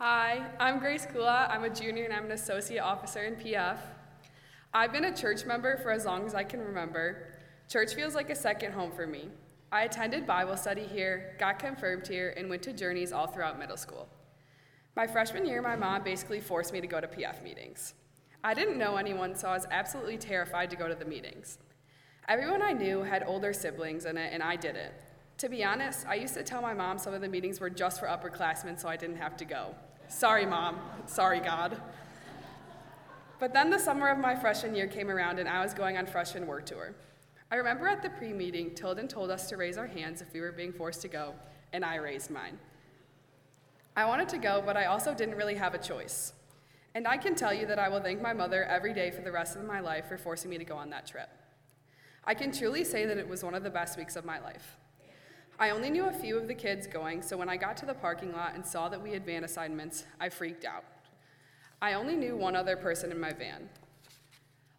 Hi, I'm Grace Kula. I'm a junior and I'm an associate officer in PF. I've been a church member for as long as I can remember. Church feels like a second home for me. I attended Bible study here, got confirmed here, and went to journeys all throughout middle school. My freshman year, my mom basically forced me to go to PF meetings. I didn't know anyone, so I was absolutely terrified to go to the meetings. Everyone I knew had older siblings in it, and I didn't. To be honest, I used to tell my mom some of the meetings were just for upperclassmen so I didn't have to go. Sorry, mom. Sorry, God. But then the summer of my freshman year came around and I was going on freshman work tour. I remember at the pre meeting, Tilden told us to raise our hands if we were being forced to go, and I raised mine. I wanted to go, but I also didn't really have a choice. And I can tell you that I will thank my mother every day for the rest of my life for forcing me to go on that trip. I can truly say that it was one of the best weeks of my life. I only knew a few of the kids going, so when I got to the parking lot and saw that we had van assignments, I freaked out. I only knew one other person in my van.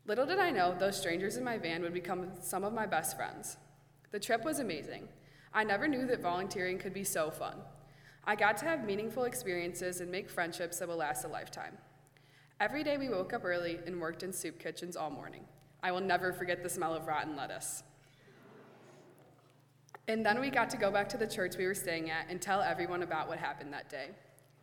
Little did I know those strangers in my van would become some of my best friends. The trip was amazing. I never knew that volunteering could be so fun. I got to have meaningful experiences and make friendships that will last a lifetime. Every day we woke up early and worked in soup kitchens all morning. I will never forget the smell of rotten lettuce. And then we got to go back to the church we were staying at and tell everyone about what happened that day.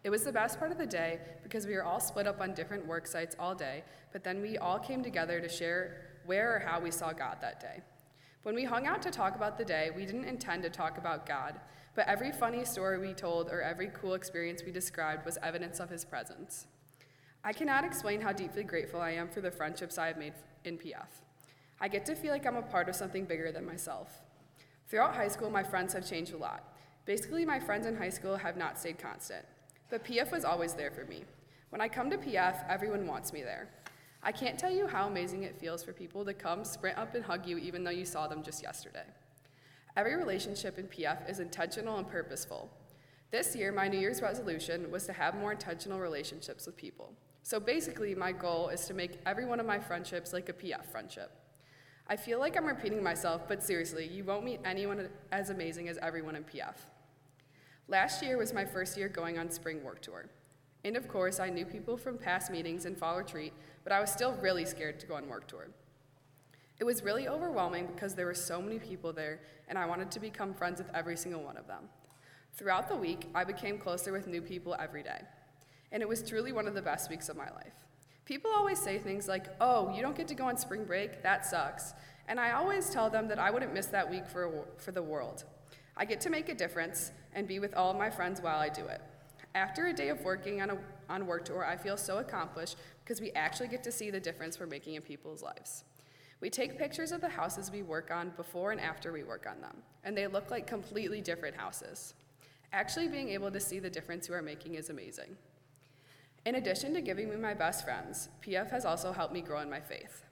It was the best part of the day because we were all split up on different work sites all day, but then we all came together to share where or how we saw God that day. When we hung out to talk about the day, we didn't intend to talk about God, but every funny story we told or every cool experience we described was evidence of His presence. I cannot explain how deeply grateful I am for the friendships I have made in PF. I get to feel like I'm a part of something bigger than myself. Throughout high school, my friends have changed a lot. Basically, my friends in high school have not stayed constant. But PF was always there for me. When I come to PF, everyone wants me there. I can't tell you how amazing it feels for people to come, sprint up, and hug you even though you saw them just yesterday. Every relationship in PF is intentional and purposeful. This year, my New Year's resolution was to have more intentional relationships with people. So basically, my goal is to make every one of my friendships like a PF friendship. I feel like I'm repeating myself, but seriously, you won't meet anyone as amazing as everyone in PF. Last year was my first year going on spring work tour. And of course, I knew people from past meetings and fall retreat, but I was still really scared to go on work tour. It was really overwhelming because there were so many people there, and I wanted to become friends with every single one of them. Throughout the week, I became closer with new people every day, and it was truly one of the best weeks of my life. People always say things like, oh, you don't get to go on spring break? That sucks. And I always tell them that I wouldn't miss that week for, for the world. I get to make a difference and be with all of my friends while I do it. After a day of working on, a, on work tour, I feel so accomplished because we actually get to see the difference we're making in people's lives. We take pictures of the houses we work on before and after we work on them, and they look like completely different houses. Actually, being able to see the difference you are making is amazing. In addition to giving me my best friends, PF has also helped me grow in my faith.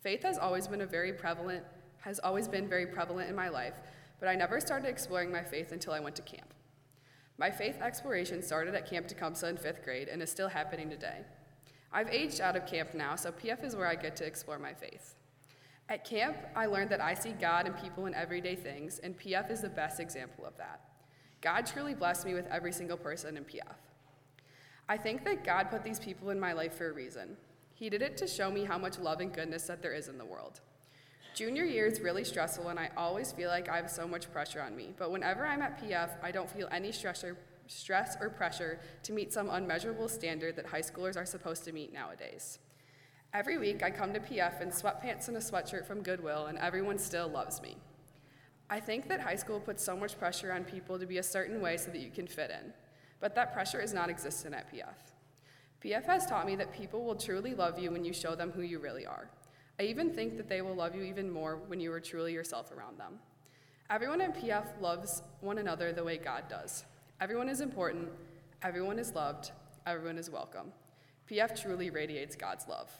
Faith has always been a very prevalent has always been very prevalent in my life, but I never started exploring my faith until I went to camp. My faith exploration started at Camp Tecumseh in fifth grade and is still happening today. I've aged out of camp now, so PF is where I get to explore my faith. At camp, I learned that I see God and people in everyday things, and PF is the best example of that. God truly blessed me with every single person in PF. I think that God put these people in my life for a reason. He did it to show me how much love and goodness that there is in the world. Junior year is really stressful, and I always feel like I have so much pressure on me. But whenever I'm at PF, I don't feel any stress or, pressure to meet some unmeasurable standard that high schoolers are supposed to meet nowadays. Every week, I come to PF in sweatpants and a sweatshirt from Goodwill, and everyone still loves me. I think that high school puts so much pressure on people to be a certain way so that you can fit in but that pressure is not existent at PF. PF has taught me that people will truly love you when you show them who you really are. I even think that they will love you even more when you are truly yourself around them. Everyone at PF loves one another the way God does. Everyone is important, everyone is loved, everyone is welcome. PF truly radiates God's love.